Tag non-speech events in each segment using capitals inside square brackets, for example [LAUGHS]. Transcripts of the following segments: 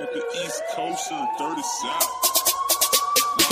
The East Coast Dirty South.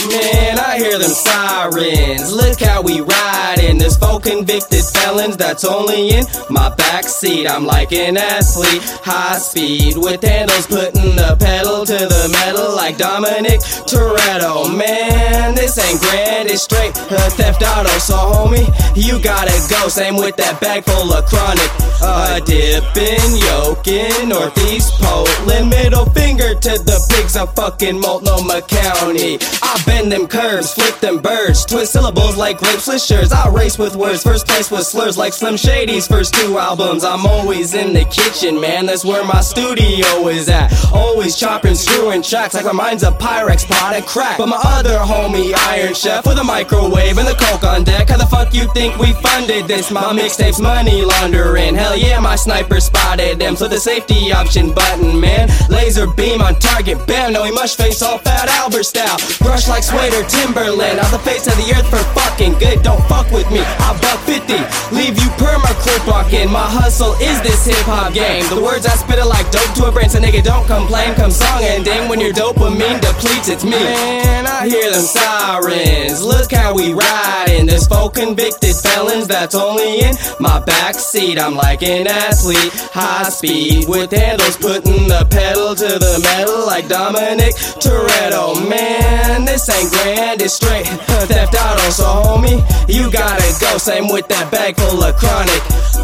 Man, I hear them sirens. Look how we riding. There's four convicted felons that's only in my backseat. I'm like an athlete, high speed with handles, putting the pedal to the metal like Dominic Toretto. Man, this ain't grand, it's straight uh, theft auto. So, homie, you gotta go. Same with that bag full of chronic. Uh, dipping, yoking, Northeast Portland, middle finger to the pigs of fucking Multnomah County. I bend them curves, flip them birds, twist syllables like grape swishers. I race with words, first place with slurs like Slim Shady's first two albums. I'm always in the kitchen, man, that's where my studio is at. Always chopping, screwing tracks like my mind's a Pyrex pot of crack. But my other homie, Iron Chef, with a microwave and the coke on deck. How the fuck you think we funded this? My mixtape's money laundering. Hell yeah, my sniper spotted them. So the safety option button, man. Laser beam on target, bam. No, he must face all fat Albert style. Brush like Swader Timberland. On the face of the earth for fucking good. Don't fuck with me. I buck 50. Leave you perma clip walking. My hustle is this hip hop game. The words I spit are like dope to a brain. So nigga, don't complain. Come song ending when your dopamine depletes. It's me. Man, I hear them sirens. Look how we riding. There's four convicted felons that's only in my backseat. I'm like an athlete, high speed with handles, putting the pedal to the metal like Dominic Toretto. Man, this ain't grand, it's straight [LAUGHS] theft auto. So, homie, you gotta go. Same with that bag full of chronic.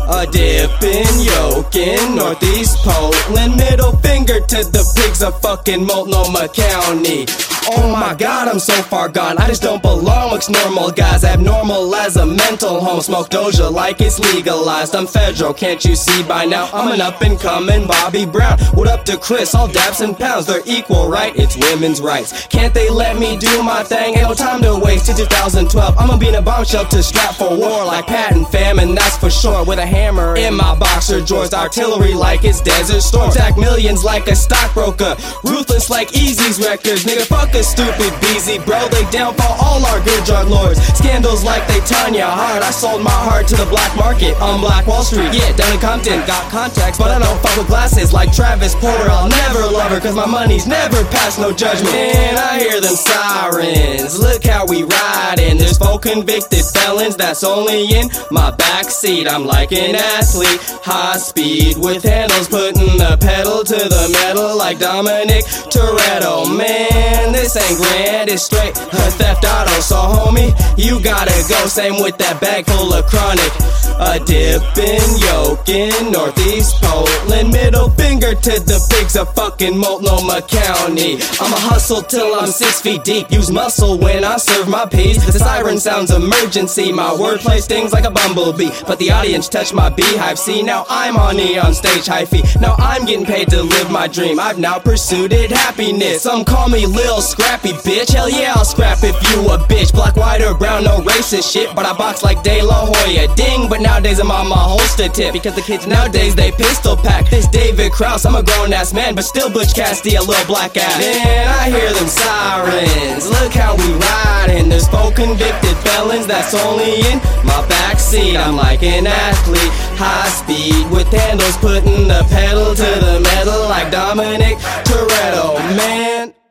A dipping, yoking, Northeast Portland, middle finger to the pigs of fucking Multnomah County. Oh my god, I'm so far gone. I just don't belong amongst normal guys. Abnormal as a mental home. Smoke Doja like it's legalized. I'm federal, can't you see by now? I'm an up and coming Bobby Brown. What up to Chris? All daps and pounds. They're equal, right? It's women's rights. Can't they let me do my thing? Ain't no time to waste. It's 2012. I'ma be in a bomb shelter strapped for war like Patton Famine, that's for sure. With a hammer in my boxer drawers. Artillery like it's Desert Storm. Stack millions like a stockbroker. Ruthless like Eazy's records. Nigga, fuck a stupid BZ, bro. They down for all our good drug lords. Scandals like they Tanya Hard. I sold my heart to the black market on Black Wall Street. Yeah, down in Compton, got contacts, but I don't fuck with glasses like Travis Porter. I'll never love her, cause my money's never passed no judgment. Man, I hear them sirens. Look how we riding. There's four convicted felons that's only in my backseat. I'm like an athlete, high speed with handles, putting pedal to the metal like Dominic Toretto. Man, this ain't grand, it's straight theft auto. So, you gotta go. Same with that bag full of chronic. A dipping, in Northeast Portland, middle finger to the pigs of fucking Multnomah County. I'ma hustle till I'm six feet deep. Use muscle when I serve my peas. The siren sounds emergency. My wordplay stings like a bumblebee. But the audience touched my beehive. See, now I'm on neon stage hyphy. Now I'm getting paid to live my dream. I've now pursued it, happiness. Some call me Lil Scrappy, bitch. Hell yeah, I'll scrap if you a bitch. Black, white, or brown, no racist shit. But I box like De La Hoya. Ding, but nowadays I'm on my holster tip. Because the kids nowadays they pistol pack. This David Kraus, I'm a grown ass man, but still Butch Cassidy, a little black ass. Man, I hear them sirens. Look how we riding. There's four convicted felons that's only in my backseat. I'm like an athlete, high speed with handles, putting the pedal to the metal like Dominic Toretto. Man.